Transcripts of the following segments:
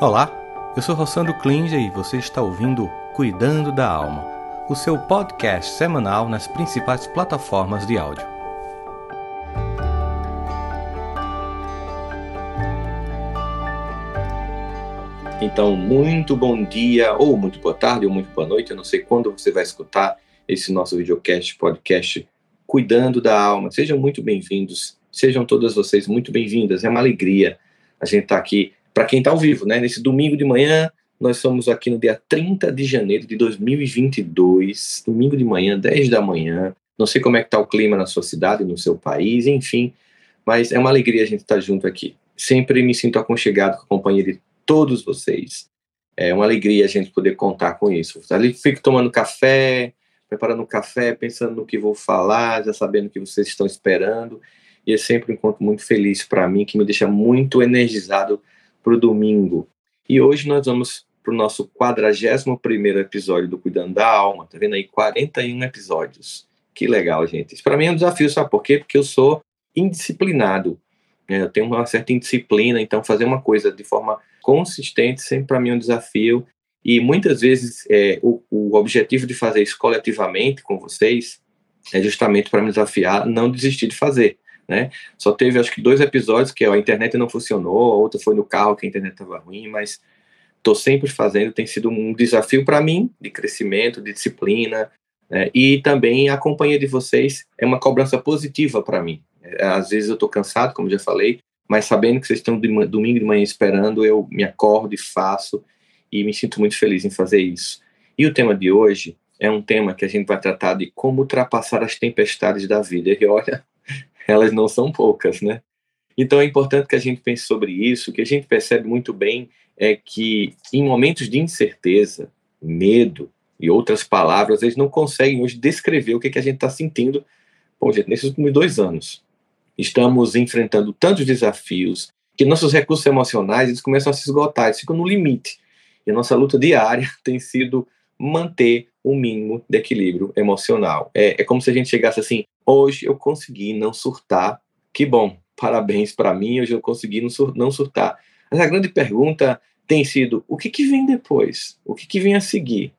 Olá, eu sou Rossandro Klinger e você está ouvindo Cuidando da Alma, o seu podcast semanal nas principais plataformas de áudio. Então, muito bom dia, ou muito boa tarde, ou muito boa noite, eu não sei quando você vai escutar esse nosso videocast, podcast Cuidando da Alma. Sejam muito bem-vindos, sejam todas vocês muito bem-vindas, é uma alegria a gente estar tá aqui para quem está ao vivo, né? Nesse domingo de manhã, nós somos aqui no dia 30 de janeiro de 2022, domingo de manhã, 10 da manhã. Não sei como é que está o clima na sua cidade, no seu país, enfim, mas é uma alegria a gente estar tá junto aqui. Sempre me sinto aconchegado com a companhia de todos vocês. É uma alegria a gente poder contar com isso. Ali fico tomando café, preparando café, pensando no que vou falar, já sabendo o que vocês estão esperando. E é sempre um encontro muito feliz para mim, que me deixa muito energizado para o domingo. E hoje nós vamos para o nosso 41 episódio do Cuidando da Alma. Tá vendo aí? 41 episódios. Que legal, gente. Para mim é um desafio, sabe por quê? Porque eu sou indisciplinado. Né? Eu tenho uma certa indisciplina, então fazer uma coisa de forma consistente sempre para mim é um desafio. E muitas vezes é, o, o objetivo de fazer isso coletivamente com vocês é justamente para me desafiar não desistir de fazer né? Só teve acho que dois episódios que a internet não funcionou, a outra foi no carro que a internet estava ruim, mas estou sempre fazendo, tem sido um desafio para mim de crescimento, de disciplina, né? e também a companhia de vocês é uma cobrança positiva para mim. É, às vezes eu estou cansado, como já falei, mas sabendo que vocês estão domingo de manhã esperando, eu me acordo e faço e me sinto muito feliz em fazer isso. E o tema de hoje é um tema que a gente vai tratar de como ultrapassar as tempestades da vida. E olha, elas não são poucas, né? Então é importante que a gente pense sobre isso, que a gente percebe muito bem é que em momentos de incerteza, medo e outras palavras, eles não conseguem hoje descrever o que, que a gente está sentindo. Bom, gente, nesses últimos dois anos, estamos enfrentando tantos desafios que nossos recursos emocionais eles começam a se esgotar, eles ficam no limite. E a nossa luta diária tem sido manter um mínimo de equilíbrio emocional. É, é como se a gente chegasse assim: hoje eu consegui não surtar, que bom, parabéns para mim, hoje eu consegui não, sur não surtar. Mas a grande pergunta tem sido: o que, que vem depois? O que, que vem a seguir?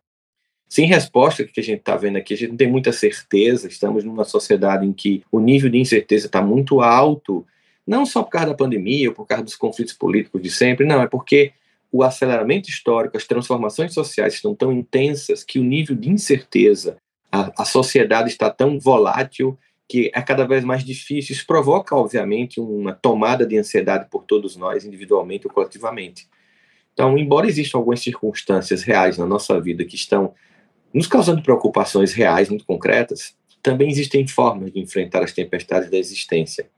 Sem resposta que a gente está vendo aqui, a gente não tem muita certeza. Estamos numa sociedade em que o nível de incerteza está muito alto, não só por causa da pandemia ou por causa dos conflitos políticos de sempre, não, é porque o aceleramento histórico, as transformações sociais estão tão intensas que o nível de incerteza, a, a sociedade está tão volátil que é cada vez mais difícil. Isso provoca, obviamente, uma tomada de ansiedade por todos nós, individualmente ou coletivamente. Então, embora existam algumas circunstâncias reais na nossa vida que estão nos causando preocupações reais, muito concretas, também existem formas de enfrentar as tempestades da existência.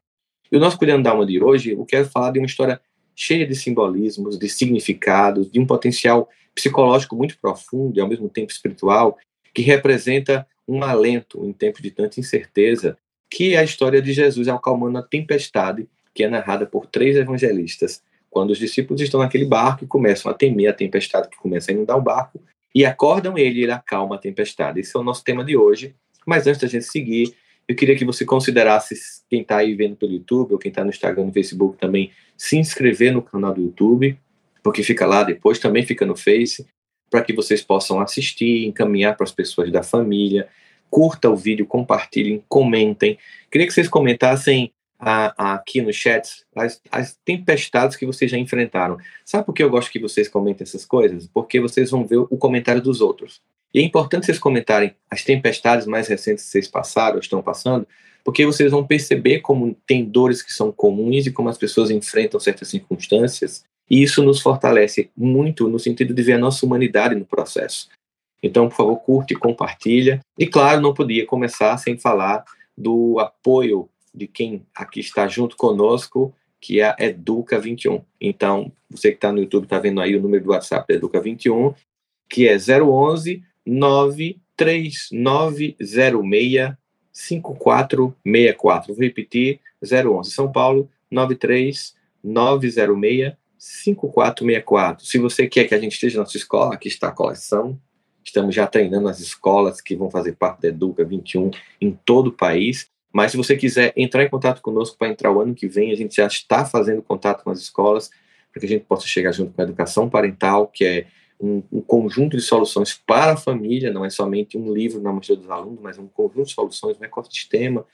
E o nosso Cuidando da Alma de hoje, eu quero falar de uma história cheia de simbolismos, de significados, de um potencial psicológico muito profundo e ao mesmo tempo espiritual, que representa um alento em tempos de tanta incerteza, que é a história de Jesus acalmando a tempestade, que é narrada por três evangelistas, quando os discípulos estão naquele barco e começam a temer a tempestade que começa a inundar o barco, e acordam ele e ele acalma a tempestade. Esse é o nosso tema de hoje. Mas antes da gente seguir, eu queria que você considerasse, quem está aí vendo pelo YouTube, ou quem está no Instagram, no Facebook também, se inscrever no canal do YouTube, porque fica lá depois, também fica no Face, para que vocês possam assistir, encaminhar para as pessoas da família. Curta o vídeo, compartilhem, comentem. Queria que vocês comentassem aqui no chat as, as, tempestades que vocês já enfrentaram. Sabe por que eu gosto que vocês comentem essas coisas? Porque vocês vão ver o comentário dos outros. E é importante vocês comentarem as tempestades mais recentes que vocês passaram, ou estão passando, porque vocês vão perceber como tem dores que são comuns e como as pessoas enfrentam certas circunstâncias. E isso nos fortalece muito no sentido de ver a nossa humanidade no processo. Então, por favor, curte, compartilha. E claro, não podia começar sem falar do apoio de quem aqui está junto conosco, que é a Educa 21. Então, você que está no YouTube está vendo aí o número do WhatsApp da Educa 21, que é 011 93906 5464. Vou repetir, 011 São Paulo, 93906 5464. Se você quer que a gente esteja na sua escola, aqui está a coleção. Estamos já treinando as escolas que vão fazer parte da Educa 21 em todo o país. Mas se você quiser entrar em contato conosco para entrar o ano que vem, a gente já está fazendo contato com as escolas para que a gente possa chegar junto com a educação parental, que é um, um, conjunto de soluções para a família, não é somente um livro na mochila dos alunos, mas um conjunto de soluções, um ecossistema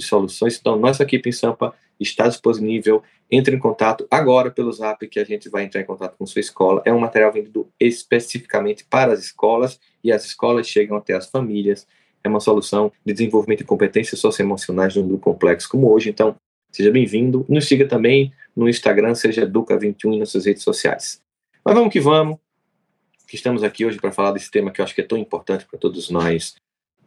de soluções. Então, nossa equipe em Sampa está disponível. Entre em contato agora pelo Zap, que a gente vai entrar em contato com sua escola. É um material vendido especificamente para as escolas e as escolas chegam até as famílias. É uma solução de desenvolvimento de competências socioemocionais de um grupo complexo como hoje. Então, seja bem-vindo. Nos siga também no Instagram, seja Educa21 e nas suas redes sociais. Mas vamos que vamos, que estamos aqui hoje para falar desse tema que eu acho que é tão importante para todos nós,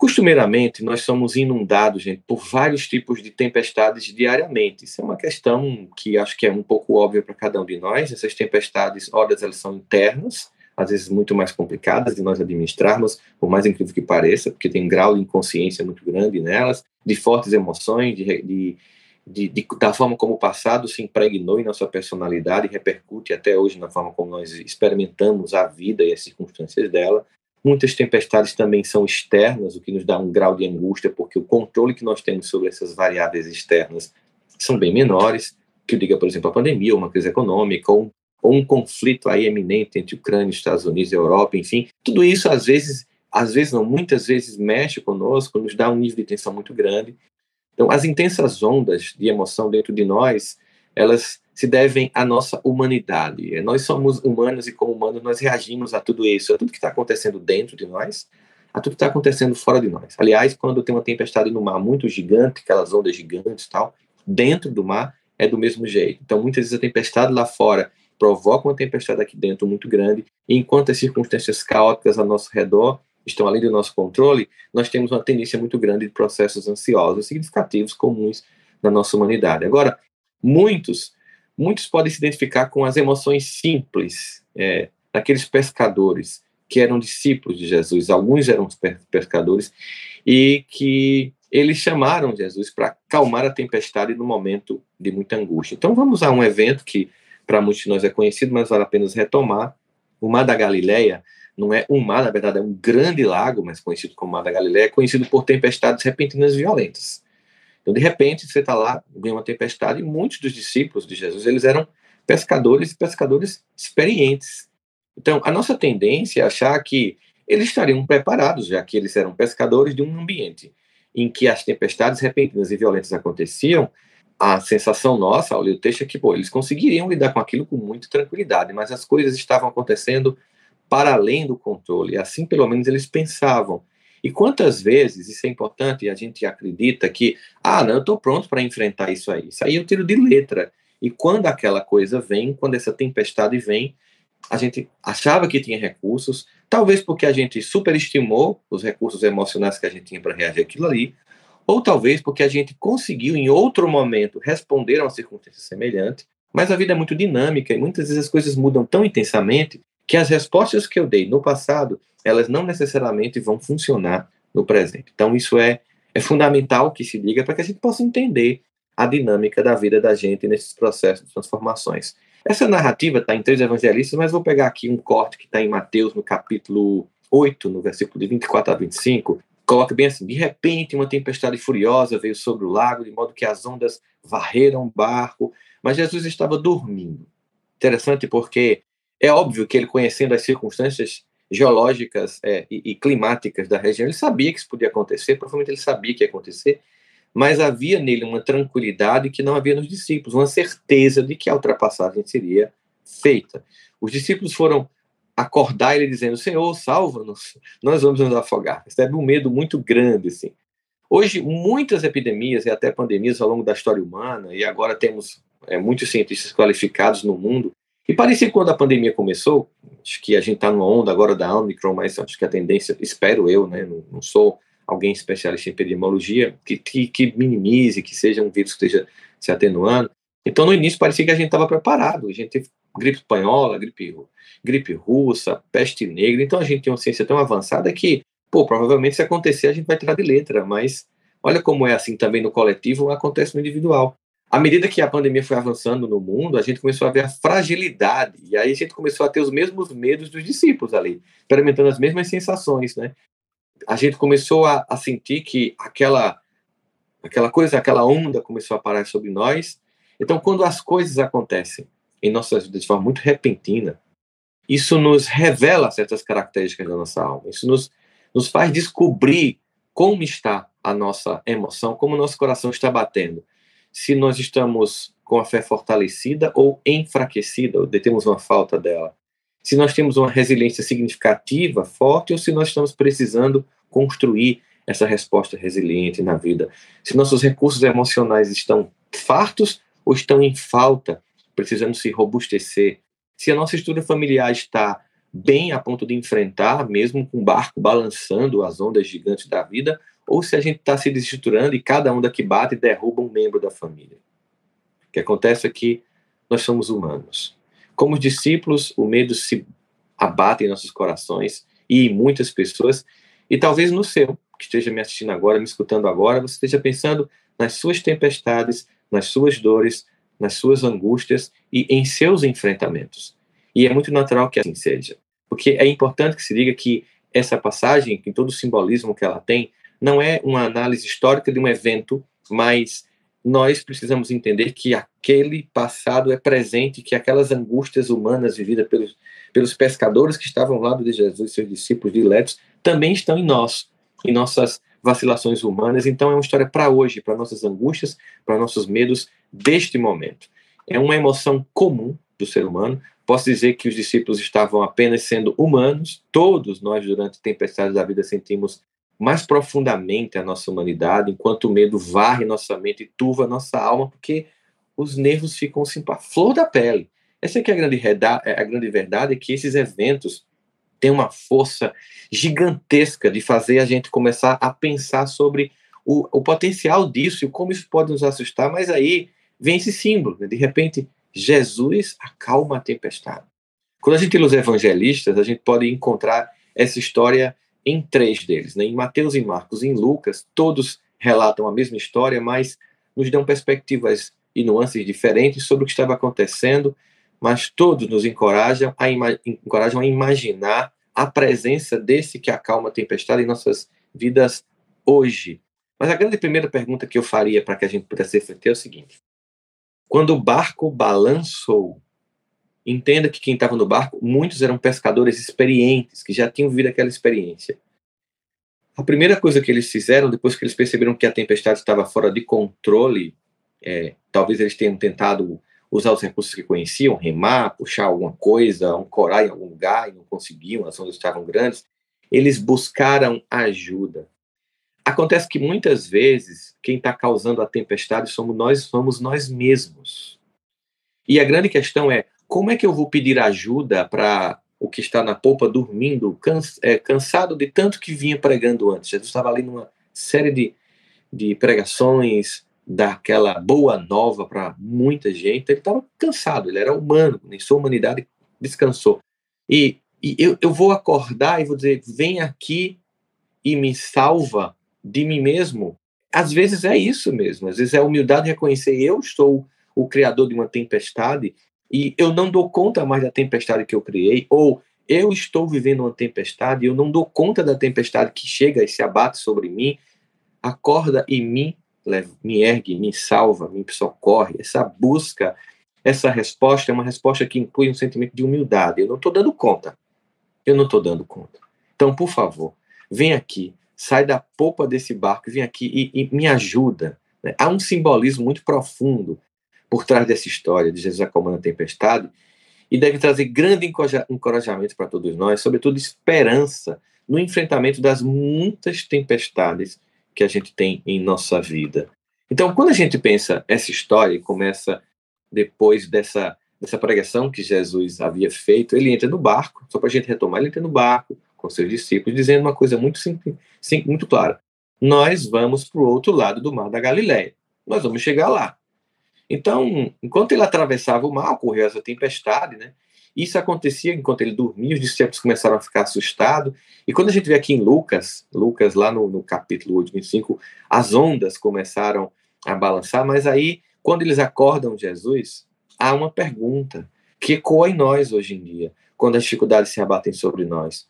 Costumeiramente, nós somos inundados, gente, por vários tipos de tempestades diariamente. Isso é uma questão que acho que é um pouco óbvia para cada um de nós. Essas tempestades, horas elas são internas, às vezes muito mais complicadas de nós administrarmos, por mais incrível que pareça, porque tem um grau de inconsciência muito grande nelas, de fortes emoções, de, de, de, de da forma como o passado se impregnou em nossa personalidade e repercute até hoje na forma como nós experimentamos a vida e as circunstâncias dela. Muitas tempestades também são externas, o que nos dá um grau de angústia, porque o controle que nós temos sobre essas variáveis externas são bem menores, que diga, por exemplo, a pandemia, uma crise econômica, ou, ou um conflito aí eminente entre Ucrânia, Estados Unidos e Europa, enfim. Tudo isso, às vezes, às vezes não, muitas vezes mexe conosco, nos dá um nível de tensão muito grande. Então, as intensas ondas de emoção dentro de nós, elas se devem à nossa humanidade. Nós somos humanos e, como humanos, nós reagimos a tudo isso, a tudo que está acontecendo dentro de nós, a tudo que está acontecendo fora de nós. Aliás, quando tem uma tempestade no mar muito gigante, aquelas ondas gigantes e tal, dentro do mar é do mesmo jeito. Então, muitas vezes a tempestade lá fora provoca uma tempestade aqui dentro muito grande, e enquanto as circunstâncias caóticas ao nosso redor estão além do nosso controle, nós temos uma tendência muito grande de processos ansiosos significativos comuns na nossa humanidade. Agora, muitos muitos podem se identificar com as emoções simples é, daqueles pescadores que eram discípulos de Jesus, alguns eram pescadores, e que eles chamaram Jesus para acalmar a tempestade no momento de muita angústia. Então vamos a um evento que para muitos de nós é conhecido, mas vale a pena retomar. O Mar da Galileia não é um mar, na verdade é um grande lago, mas conhecido como Mar da Galileia, conhecido por tempestades repentinas violentas. Então, de repente, você está lá, vem uma tempestade, e muitos dos discípulos de Jesus, eles eram pescadores e pescadores experientes. Então, a nossa tendência é achar que eles estariam preparados, já que eles eram pescadores de um ambiente em que as tempestades repentinas e violentas aconteciam, a sensação nossa ao ler o texto é que pô, eles conseguiriam lidar com aquilo com muita tranquilidade, mas as coisas estavam acontecendo para além do controle. Assim, pelo menos, eles pensavam. E quantas vezes, isso é importante, a gente acredita que, ah, não, eu estou pronto para enfrentar isso aí. Isso aí eu tiro de letra. E quando aquela coisa vem, quando essa tempestade vem, a gente achava que tinha recursos, talvez porque a gente superestimou os recursos emocionais que a gente tinha para reagir àquilo ali, ou talvez porque a gente conseguiu em outro momento responder a uma circunstância semelhante, mas a vida é muito dinâmica e muitas vezes as coisas mudam tão intensamente que as respostas que eu dei no passado elas não necessariamente vão funcionar no presente. Então, isso é, é fundamental que se liga para que a gente possa entender a dinâmica da vida da gente nesses processos de transformações. Essa narrativa está em três evangelistas, mas vou pegar aqui um corte que está em Mateus, no capítulo 8, no versículo de 24 a 25. Coloca bem assim: De repente, uma tempestade furiosa veio sobre o lago, de modo que as ondas varreram o barco, mas Jesus estava dormindo. Interessante porque é óbvio que ele, conhecendo as circunstâncias geológicas é, e, e, climáticas da região. Ele sabia que isso podia acontecer, provavelmente ele sabia que ia acontecer, mas havia nele uma tranquilidade que não havia nos discípulos, uma certeza de que a ultrapassagem seria feita. Os discípulos foram acordar ele dizendo: Senhor, salva-nos, nós vamos nos afogar. Isso é um medo muito grande, assim. Hoje, muitas epidemias e até pandemias ao longo da história humana, e agora temos é, muitos cientistas qualificados no mundo e parecia que quando a pandemia começou, acho que a gente está numa onda agora da Omicron, mas acho que a tendência, espero eu, né, não, não sou alguém especialista em epidemiologia, que, que, que, minimize, que seja um vírus que esteja se atenuando. Então, no início, parecia que a gente estava preparado. A gente teve gripe espanhola, gripe, gripe russa, peste negra. Então, a gente tem uma ciência tão avançada que, pô, provavelmente se acontecer, a gente vai tirar de letra. Mas olha como é assim também no coletivo, acontece no individual à medida que a pandemia foi avançando no mundo, a gente começou a ver a fragilidade, e aí a gente começou a ter os mesmos medos dos discípulos ali, experimentando as mesmas sensações, né? A gente começou a, a sentir que aquela, aquela coisa, aquela onda começou a parar sobre nós. Então, quando as coisas acontecem em nossas vidas de forma muito repentina, isso nos revela certas características da nossa alma. Isso nos, nos faz descobrir como está a nossa emoção, como o nosso coração está batendo. Se nós estamos com a fé fortalecida ou enfraquecida, ou temos uma falta dela. Se nós temos uma resiliência significativa, forte, ou se nós estamos precisando construir essa resposta resiliente na vida. Se nossos recursos emocionais estão fartos ou estão em falta, precisando se robustecer. Se a nossa estrutura familiar está bem a ponto de enfrentar, mesmo com o barco balançando as ondas gigantes da vida, ou se a gente está se desestruturando e cada onda que bate derruba um membro da família. O que acontece é que nós somos humanos. Como discípulos, o medo se abate em nossos corações e em muitas pessoas, e talvez no seu, que esteja me assistindo agora, me escutando agora, você esteja pensando nas suas tempestades, nas suas dores, nas suas angústias e em seus enfrentamentos. E é muito natural que assim seja, porque é importante que se diga que essa passagem, com todo o simbolismo que ela tem, não é uma análise histórica de um evento, mas nós precisamos entender que aquele passado é presente, que aquelas angústias humanas vividas pelos, pelos pescadores que estavam ao lado de Jesus e seus discípulos diletos também estão em nós, em nossas vacilações humanas. Então é uma história para hoje, para nossas angústias, para nossos medos deste momento. É uma emoção comum do ser humano. Posso dizer que os discípulos estavam apenas sendo humanos. Todos nós, durante tempestades da vida, sentimos mais profundamente a nossa humanidade, enquanto o medo varre nossa mente e turva nossa alma, porque os nervos ficam assim para flor da pele. Essa é é a grande, é a grande verdade, é que esses eventos têm uma força gigantesca de fazer a gente começar a pensar sobre o, o potencial disso e como isso pode nos assustar, mas aí vem esse símbolo, né? de repente, Jesus acalma a tempestade. Quando a gente lê os evangelistas, a gente pode encontrar essa história em três deles, né? em Mateus e Marcos, em Lucas, todos relatam a mesma história, mas nos dão perspectivas e nuances diferentes sobre o que estava acontecendo, mas todos nos encorajam a, encorajam a imaginar a presença desse que acalma a tempestade em nossas vidas hoje. Mas a grande primeira pergunta que eu faria para que a gente pudesse refletir é o seguinte: quando o barco balançou, entenda que quem estava no barco, muitos eram pescadores experientes, que já tinham vivido aquela experiência. A primeira coisa que eles fizeram, depois que eles perceberam que a tempestade estava fora de controle, é, talvez eles tenham tentado usar os recursos que conheciam, remar, puxar alguma coisa, ancorar em algum lugar e não conseguiam, as ondas estavam grandes, eles buscaram ajuda. Acontece que muitas vezes quem está causando a tempestade somos nós, somos nós mesmos. E a grande questão é como é que eu vou pedir ajuda para o que está na polpa dormindo, é, cansado de tanto que vinha pregando antes? Jesus estava ali numa série de, de pregações daquela boa nova para muita gente. Ele estava cansado, ele era humano, nem sua humanidade descansou. E, e eu, eu vou acordar e vou dizer: vem aqui e me salva de mim mesmo. Às vezes é isso mesmo, às vezes é a humildade de reconhecer eu estou o criador de uma tempestade e eu não dou conta mais da tempestade que eu criei, ou eu estou vivendo uma tempestade e eu não dou conta da tempestade que chega e se abate sobre mim, acorda e me, me ergue, me salva, me socorre. Essa busca, essa resposta é uma resposta que inclui um sentimento de humildade. Eu não estou dando conta. Eu não estou dando conta. Então, por favor, vem aqui, sai da polpa desse barco vem aqui e, e me ajuda. Né? Há um simbolismo muito profundo por trás dessa história de Jesus acalmando a tempestade e deve trazer grande encorajamento para todos nós, sobretudo esperança no enfrentamento das muitas tempestades que a gente tem em nossa vida. Então, quando a gente pensa essa história e começa depois dessa, dessa pregação que Jesus havia feito, ele entra no barco, só para a gente retomar, ele entra no barco com seus discípulos, dizendo uma coisa muito simples, sim, muito clara. Nós vamos para o outro lado do mar da Galileia. Nós vamos chegar lá. Então, enquanto ele atravessava o mar, ocorreu essa tempestade, né? Isso acontecia enquanto ele dormia, os discípulos começaram a ficar assustados. E quando a gente vê aqui em Lucas, Lucas lá no, no capítulo 8, 25, as ondas começaram a balançar, mas aí, quando eles acordam Jesus, há uma pergunta que ecoa em nós hoje em dia, quando as dificuldades se abatem sobre nós.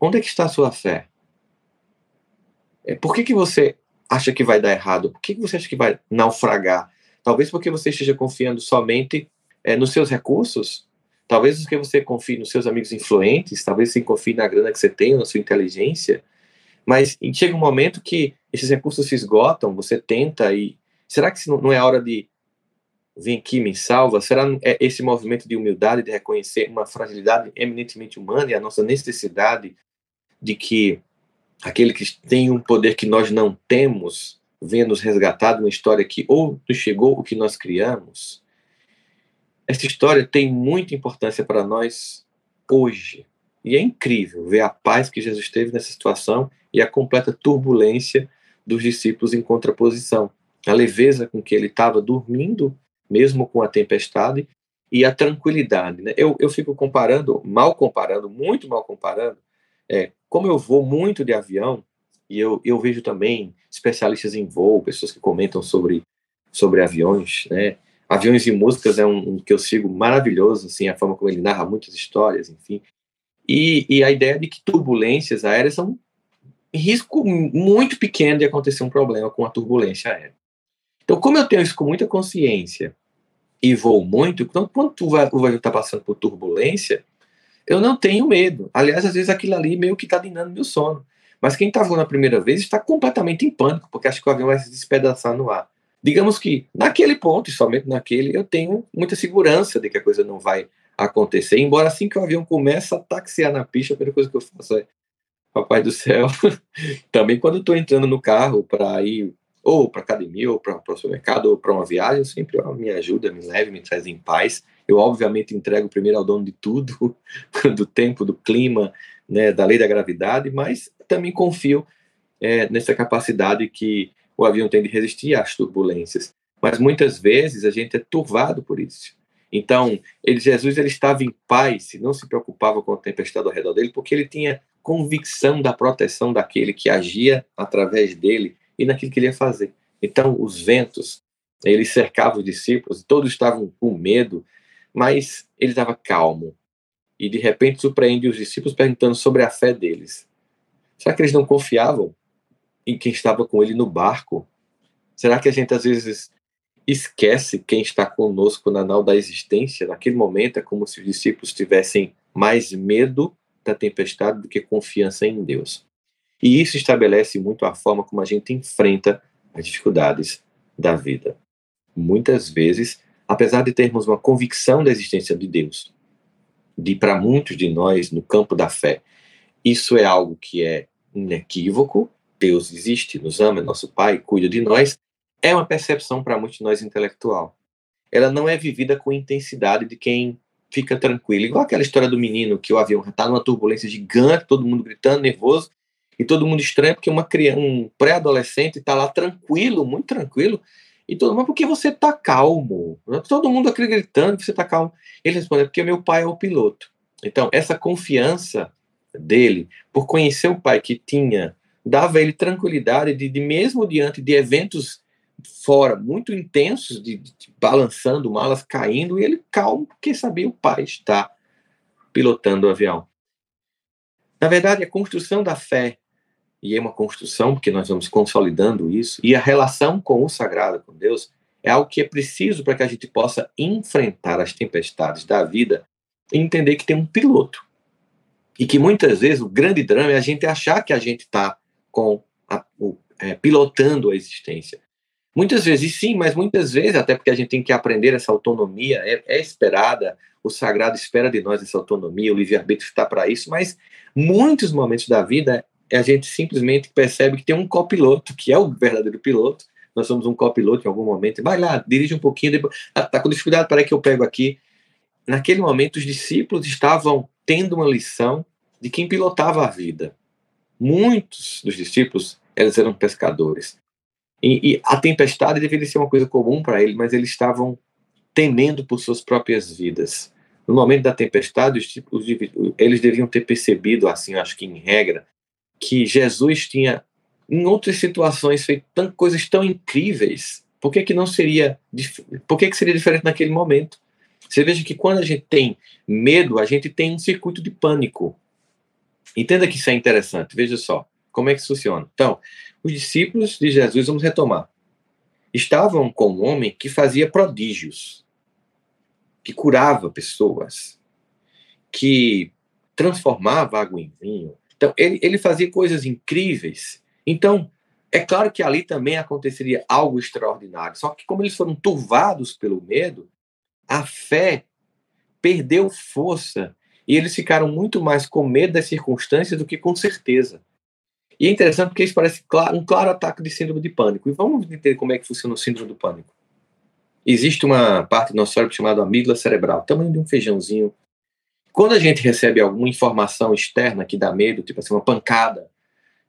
Onde é que está a sua fé? É, por que, que você acha que vai dar errado? Por que você acha que vai naufragar? Talvez porque você esteja confiando somente é, nos seus recursos, talvez porque você confie nos seus amigos influentes, talvez você confie na grana que você tem, na sua inteligência, mas chega um momento que esses recursos se esgotam, você tenta e será que não é hora de vem aqui me salva? Será é esse movimento de humildade, de reconhecer uma fragilidade eminentemente humana e a nossa necessidade de que aquele que tem um poder que nós não temos venha nos resgatar de uma história que ou nos chegou o que nós criamos? Essa história tem muita importância para nós hoje. E é incrível ver a paz que Jesus teve nessa situação e a completa turbulência dos discípulos em contraposição. A leveza com que ele estava dormindo, mesmo com a tempestade, e a tranquilidade. Né? Eu, eu fico comparando, mal comparando, muito mal comparando, é, como eu vou muito de avião, e eu, eu vejo também especialistas em voo, pessoas que comentam sobre, sobre aviões, né? Aviões e Músicas é um, um, que eu sigo maravilhoso, assim, a forma como ele narra muitas histórias, enfim. E, e a ideia de que turbulências aéreas são risco muito pequeno de acontecer um problema com a turbulência aérea. Então, como eu tenho isso com muita consciência e vou muito, então, quando o avião está passando por turbulência, eu não tenho medo. Aliás, às vezes aquilo ali meio que está dinando meu sono. Mas quem está voando a primeira vez está completamente em pânico, porque acha que o avião vai se despedaçar no ar. Digamos que naquele ponto, somente naquele, eu tenho muita segurança de que a coisa não vai acontecer. Embora assim que o avião começa a taxiar na pista, a primeira coisa que eu faço é, papai do céu, também quando estou entrando no carro para ir ou para academia, ou para o supermercado, ou para uma viagem, sempre ó, me ajuda, me leve, me traz em paz. Eu, obviamente, entrego primeiro ao dono de tudo, do tempo, do clima, né, da lei da gravidade, mas também confio é, nessa capacidade que o avião tem de resistir às turbulências. Mas muitas vezes a gente é turvado por isso. Então, ele, Jesus ele estava em paz não se preocupava com a tempestade ao redor dele, porque ele tinha convicção da proteção daquele que agia através dele e naquilo que ele ia fazer. Então, os ventos, ele cercava os discípulos, todos estavam com medo, mas ele estava calmo. E de repente surpreende os discípulos perguntando sobre a fé deles. Será que eles não confiavam em quem estava com ele no barco? Será que a gente às vezes esquece quem está conosco na nau da existência? Naquele momento é como se os discípulos tivessem mais medo da tempestade do que confiança em Deus. E isso estabelece muito a forma como a gente enfrenta as dificuldades da vida. Muitas vezes, apesar de termos uma convicção da existência de Deus, de para muitos de nós no campo da fé, isso é algo que é inequívoco, Deus existe, nos ama, é nosso Pai, cuida de nós, é uma percepção para muitos de nós intelectual. Ela não é vivida com intensidade de quem fica tranquilo. Igual aquela história do menino que o avião está numa turbulência gigante, todo mundo gritando, nervoso, e todo mundo estranho porque uma criança, um pré-adolescente está lá tranquilo, muito tranquilo, e todo mundo, por que você está calmo? Todo mundo acreditando que você está calmo. Ele responde, é porque meu pai é o piloto. Então, essa confiança dele, por conhecer o pai que tinha, dava ele tranquilidade de, de mesmo diante de eventos fora, muito intensos, de, de, de, balançando, malas caindo, e ele calmo, porque sabia o pai está pilotando o avião. Na verdade, a construção da fé e é uma construção, porque nós vamos consolidando isso, e a relação com o sagrado, com Deus, é algo que é preciso para que a gente possa enfrentar as tempestades da vida e entender que tem um piloto. E que muitas vezes o grande drama é a gente achar que a gente está com a, o, é, pilotando a existência. Muitas vezes sim, mas muitas vezes, até porque a gente tem que aprender essa autonomia, é, é esperada, o sagrado espera de nós essa autonomia, o livre-arbítrio está para isso, mas muitos momentos da vida a gente simplesmente percebe que tem um copiloto, que é o verdadeiro piloto. Nós somos um copiloto em algum momento. Vai lá, dirige um pouquinho, depois. Ah, tá com dificuldade, para que eu pego aqui. Naquele momento, os discípulos estavam tendo uma lição de quem pilotava a vida. Muitos dos discípulos eles eram pescadores. E, e a tempestade deveria ser uma coisa comum para eles, mas eles estavam temendo por suas próprias vidas. No momento da tempestade, os, os, eles deviam ter percebido, assim, acho que em regra, que Jesus tinha, em outras situações, feito coisas tão incríveis, por que, que não seria, por que, que seria diferente naquele momento? Você veja que quando a gente tem medo, a gente tem um circuito de pânico. Entenda que isso é interessante, veja só como é que isso funciona. Então, os discípulos de Jesus, vamos retomar, estavam com um homem que fazia prodígios. que curava pessoas, que transformava água em vinho. Então, ele, ele fazia coisas incríveis. Então, é claro que ali também aconteceria algo extraordinário. Só que, como eles foram turvados pelo medo, a fé perdeu força e eles ficaram muito mais com medo das circunstâncias do que com certeza. E é interessante porque isso parece um claro ataque de síndrome de pânico. E vamos entender como é que funciona o síndrome do pânico. Existe uma parte do nosso cérebro chamada amígdala cerebral, tamanho de um feijãozinho. Quando a gente recebe alguma informação externa que dá medo, tipo assim, uma pancada,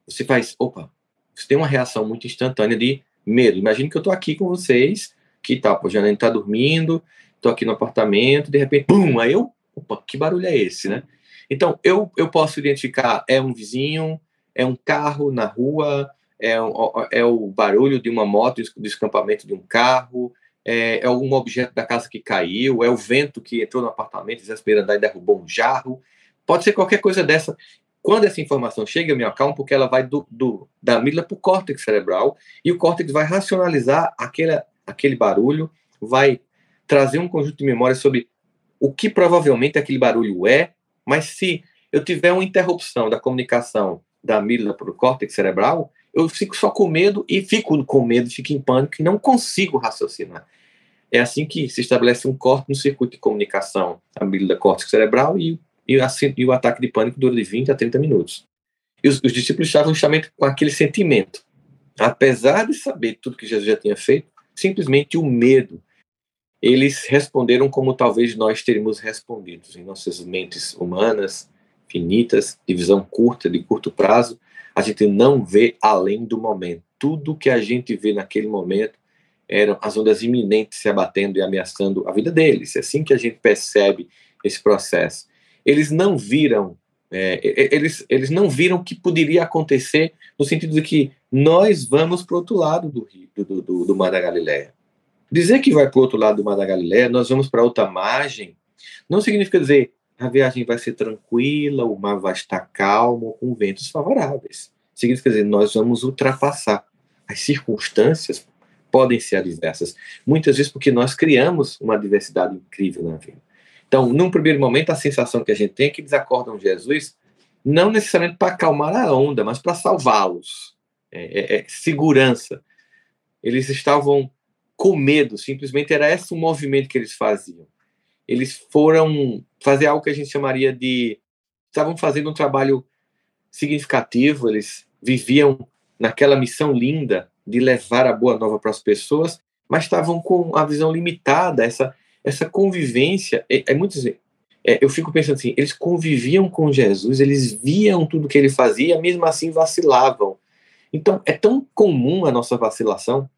você faz, opa, você tem uma reação muito instantânea de medo. Imagine que eu estou aqui com vocês, que tal, pô, Janine está dormindo, estou aqui no apartamento, de repente, pum, aí eu, opa, que barulho é esse, né? Então, eu, eu posso identificar, é um vizinho, é um carro na rua, é, um, é o barulho de uma moto, do escampamento de um carro, é, é, algum objeto da casa que caiu, é o vento que entrou no apartamento, desesperando e derrubou um jarro. Pode ser qualquer coisa dessa. Quando essa informação chega, eu me acalmo porque ela vai do, do da amígdala para o córtex cerebral e o córtex vai racionalizar aquele, aquele barulho, vai trazer um conjunto de memórias sobre o que provavelmente aquele barulho é, mas se eu tiver uma interrupção da comunicação da amígdala para o córtex cerebral, eu fico só com medo e fico com medo, fico em pânico e não consigo raciocinar. É assim que se estabelece um corte no circuito de comunicação amígdala córtex cerebral e, e, assim, e, o ataque de pânico dura de 20 a 30 minutos. E os, os discípulos estavam justamente com aquele sentimento. Apesar de saber tudo que Jesus já tinha feito, simplesmente o medo. Eles responderam como talvez nós teríamos respondido em nossas mentes humanas, finitas, de visão curta, de curto prazo, a gente não vê além do momento. Tudo que a gente vê naquele momento eram as ondas iminentes se abatendo e ameaçando a vida deles. É assim que a gente percebe esse processo. Eles não viram, é, eles, eles não viram o que poderia acontecer no sentido de que nós vamos para o outro lado do, do, do, do Mar da Galileia. Dizer que vai para o outro lado do Mar da Galileia, nós vamos para outra margem, não significa dizer a viagem vai ser tranquila, o mar vai estar calmo, com ventos favoráveis. Significa dizer, nós vamos ultrapassar. As circunstâncias podem ser adversas, muitas vezes porque nós criamos uma diversidade incrível na vida. Então, num primeiro momento, a sensação que a gente tem é que eles acordam Jesus não necessariamente para acalmar a onda, mas para salvá-los. É, é, é, segurança. Eles estavam com medo, simplesmente era esse o movimento que eles faziam eles foram fazer algo que a gente chamaria de. estavam fazendo um trabalho significativo, eles viviam naquela missão linda de levar a boa nova para as pessoas, mas estavam com a visão limitada, essa, essa convivência. É, é muito. É, eu fico pensando assim: eles conviviam com Jesus, eles viam tudo que ele fazia, mesmo assim vacilavam. Então, é tão comum a nossa vacilação,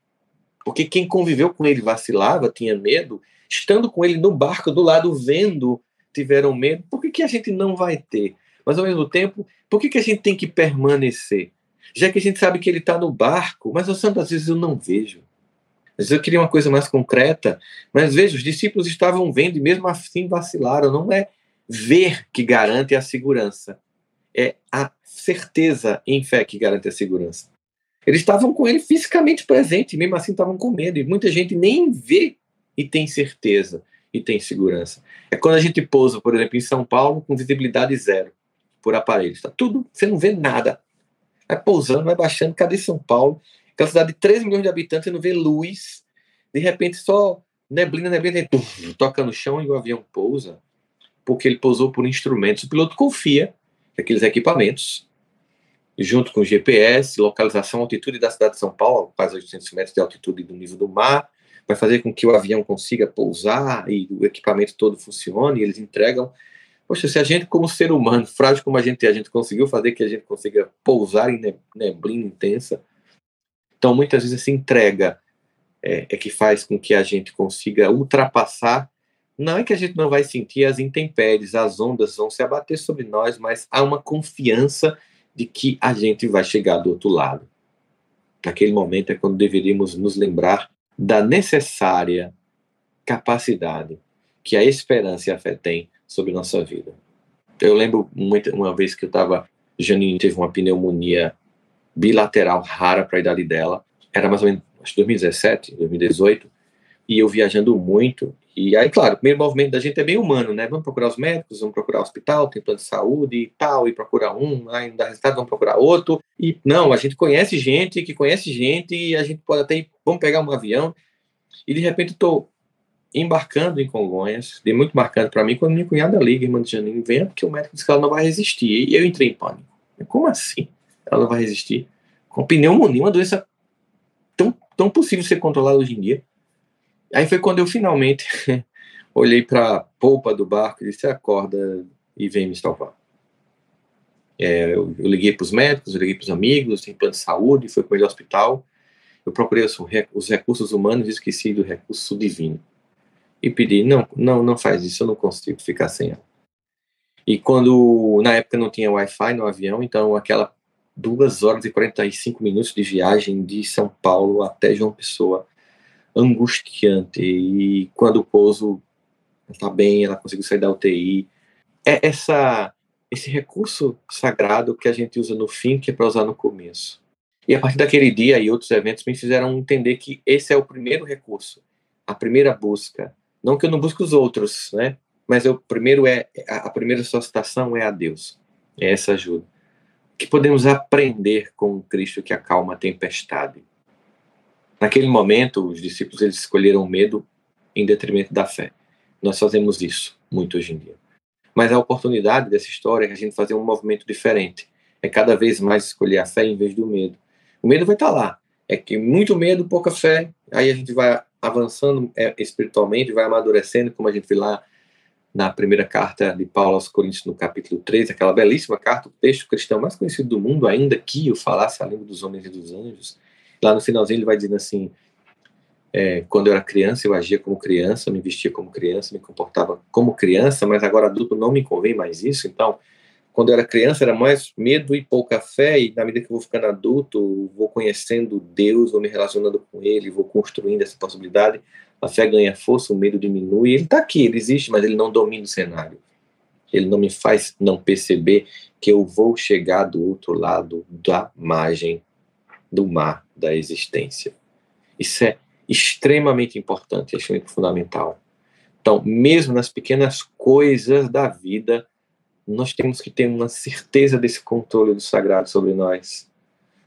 porque quem conviveu com ele vacilava, tinha medo, estando com ele no barco do lado, vendo, tiveram medo, por que, que a gente não vai ter? Mas ao mesmo tempo, por que, que a gente tem que permanecer? Já que a gente sabe que ele está no barco, mas às vezes eu não vejo. Às vezes eu queria uma coisa mais concreta, mas veja, os discípulos estavam vendo e mesmo assim vacilaram. Não é ver que garante a segurança, é a certeza em fé que garante a segurança. Eles estavam com ele fisicamente presente, mesmo assim estavam com medo, e muita gente nem vê e tem certeza e tem segurança. É quando a gente pousa, por exemplo, em São Paulo com visibilidade zero por aparelho. Está tudo, você não vê nada. Vai pousando, vai baixando. Cadê São Paulo? Aquela cidade de 3 milhões de habitantes, você não vê luz. De repente, só neblina, neblina, puf, toca no chão e o avião pousa. Porque ele pousou por instrumentos. O piloto confia que aqueles equipamentos, junto com GPS, localização, altitude da cidade de São Paulo, quase 800 metros de altitude do nível do mar, vai fazer com que o avião consiga pousar e o equipamento todo funcione, eles entregam. Poxa, se a gente, como ser humano, frágil como a gente é, a gente conseguiu fazer que a gente consiga pousar em neblina intensa, então muitas vezes essa entrega é, é que faz com que a gente consiga ultrapassar. Não é que a gente não vai sentir as intempéries, as ondas vão se abater sobre nós, mas há uma confiança de que a gente vai chegar do outro lado. Naquele momento é quando deveríamos nos lembrar da necessária capacidade que a esperança e a fé têm sobre nossa vida. Eu lembro muito, uma vez que eu estava, Janine teve uma pneumonia bilateral rara para a idade dela, era mais ou menos acho, 2017, 2018, e eu viajando muito, E aí, claro, o primeiro movimento da gente é bem humano, né? Vamos procurar os médicos, vamos procurar o hospital, tem plano de saúde e tal, e procurar um, aí não dá resultado, vamos procurar outro. E não, a gente conhece gente que conhece gente, e a gente pode até ir, vamos pegar um avião. E de repente tô embarcando em Congonhas, de muito marcante para mim, quando minha cunhada liga, irmã de Janine, vem porque o médico disse que ela não vai resistir. E eu entrei em pânico. Como assim? Ela não vai resistir? Com pneumonia, uma doença tão, tão possível ser controlada hoje em dia. Aí foi quando eu finalmente olhei para a polpa do barco e disse: acorda e vem me salvar. É, eu, eu, liguei para os médicos, eu liguei para os amigos, tem plano de saúde, foi com ele ao hospital. Eu procurei os, os recursos humanos e esqueci do recurso divino e pedi, não, não, não faz isso, eu não consigo ficar sem ela. E quando, na época não tinha Wi-Fi no avião, então aquela duas horas e 45 minutos de viagem de São Paulo até João Pessoa, angustiante, e quando o pouso está bem, ela conseguiu sair da UTI, é essa, esse recurso sagrado que a gente usa no fim, que é para usar no começo. E a partir daquele dia e outros eventos me fizeram entender que esse é o primeiro recurso, a primeira busca, não que eu não busque os outros, né? Mas eu primeiro é a primeira solicitação é a Deus. É essa ajuda. Que podemos aprender com Cristo que acalma a tempestade. Naquele momento, os discípulos eles escolheram o medo em detrimento da fé. Nós fazemos isso muito hoje em dia. Mas a oportunidade dessa história é a gente fazer um movimento diferente. É cada vez mais escolher a fé em vez do medo. O medo vai estar lá. É que muito medo, pouca fé. Aí a gente vai avançando é, espiritualmente, vai amadurecendo, como a gente vê lá na primeira carta de Paulo aos Coríntios, no capítulo 3, aquela belíssima carta, o texto cristão mais conhecido do mundo, ainda que eu falasse a língua dos homens e dos anjos. Lá no finalzinho ele vai dizendo assim: é, quando eu era criança, eu agia como criança, me vestia como criança, me comportava como criança, mas agora adulto não me convém mais isso. Então, quando eu era criança, era mais medo e pouca fé, e na medida que eu vou ficando adulto, vou conhecendo Deus, vou me relacionando com Ele, vou construindo essa possibilidade, a fé ganha força, o medo diminui. Ele está aqui, ele existe, mas ele não domina o cenário. Ele não me faz não perceber que eu vou chegar do outro lado da margem do mar da existência. Isso é extremamente importante, é extremamente fundamental. Então, mesmo nas pequenas coisas da vida, nós temos que ter uma certeza desse controle do sagrado sobre nós.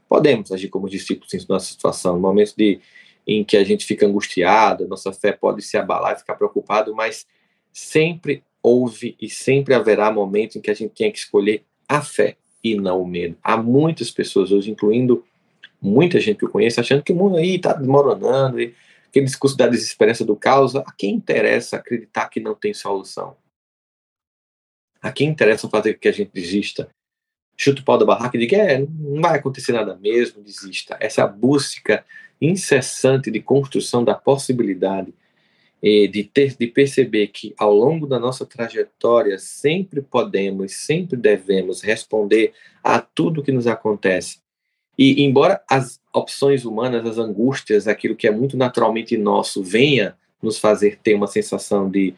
Podemos agir como discípulos em nossa situação, no momento de, em que a gente fica angustiado, nossa fé pode se abalar ficar preocupado, mas sempre houve e sempre haverá momentos em que a gente tem que escolher a fé e não o medo. Há muitas pessoas hoje, incluindo muita gente que eu conheço, achando que o mundo aí está desmoronando, e aquele discurso da desesperança do caos, a quem interessa acreditar que não tem solução? A quem interessa fazer que a gente desista? Chuta o pau da barraca e diga, é, não vai acontecer nada mesmo, desista. Essa busca incessante de construção da possibilidade eh, de ter de perceber que ao longo da nossa trajetória sempre podemos, sempre devemos responder a tudo que nos acontece. E embora as opções humanas, as angústias, aquilo que é muito naturalmente nosso, venha nos fazer ter uma sensação de,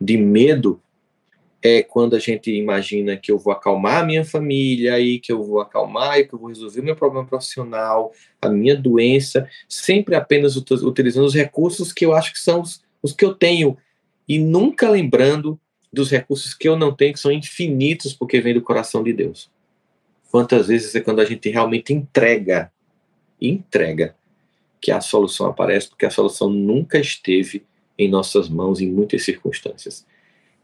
de medo, é quando a gente imagina que eu vou acalmar a minha família e que eu vou acalmar e que eu vou resolver meu problema profissional, a minha doença, sempre apenas utilizando os recursos que eu acho que são os, os que eu tenho e nunca lembrando dos recursos que eu não tenho, que são infinitos porque vem do coração de Deus. Quantas vezes é quando a gente realmente entrega, entrega, que a solução aparece, porque a solução nunca esteve em nossas mãos em muitas circunstâncias.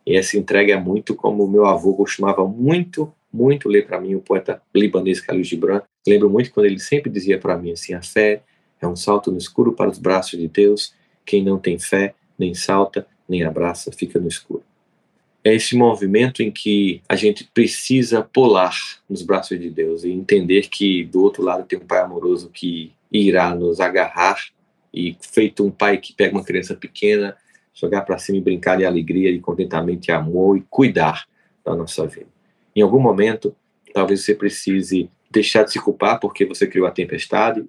E essa entrega é muito como meu avô costumava muito, muito ler para mim, o poeta libanês Khalil Gibran. Lembro muito quando ele sempre dizia para mim assim: a fé é um salto no escuro para os braços de Deus. Quem não tem fé, nem salta, nem abraça, fica no escuro. É esse movimento em que a gente precisa pular nos braços de Deus e entender que do outro lado tem um Pai amoroso que irá nos agarrar e feito um pai que pega uma criança pequena jogar para cima e brincar de alegria, de contentamento e amor e cuidar da nossa vida. Em algum momento, talvez você precise deixar de se culpar porque você criou a tempestade.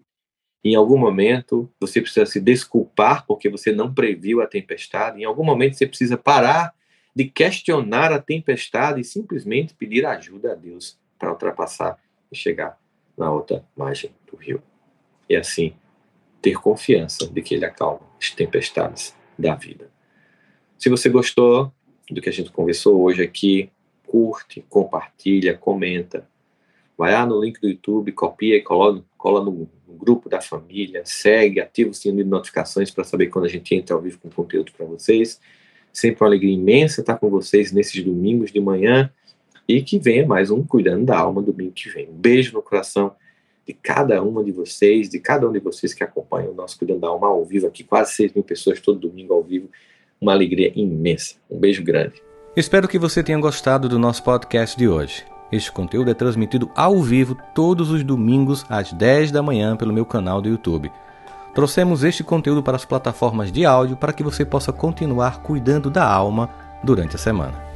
Em algum momento, você precisa se desculpar porque você não previu a tempestade. Em algum momento, você precisa parar de questionar a tempestade e simplesmente pedir ajuda a Deus para ultrapassar e chegar na outra margem do rio. E assim, ter confiança de que Ele acalma as tempestades da vida. Se você gostou do que a gente conversou hoje aqui, curte, compartilha, comenta. Vai lá no link do YouTube, copia e cola, cola no, no grupo da família, segue, ativa o sininho de notificações para saber quando a gente entra ao vivo com conteúdo para vocês. Sempre uma alegria imensa estar com vocês nesses domingos de manhã e que venha mais um Cuidando da Alma domingo que vem. Um beijo no coração de cada uma de vocês, de cada um de vocês que acompanham o nosso Cuidando da Alma ao vivo aqui, quase 6 mil pessoas todo domingo ao vivo. Uma alegria imensa. Um beijo grande. Espero que você tenha gostado do nosso podcast de hoje. Este conteúdo é transmitido ao vivo todos os domingos às 10 da manhã pelo meu canal do YouTube. Trouxemos este conteúdo para as plataformas de áudio para que você possa continuar cuidando da alma durante a semana.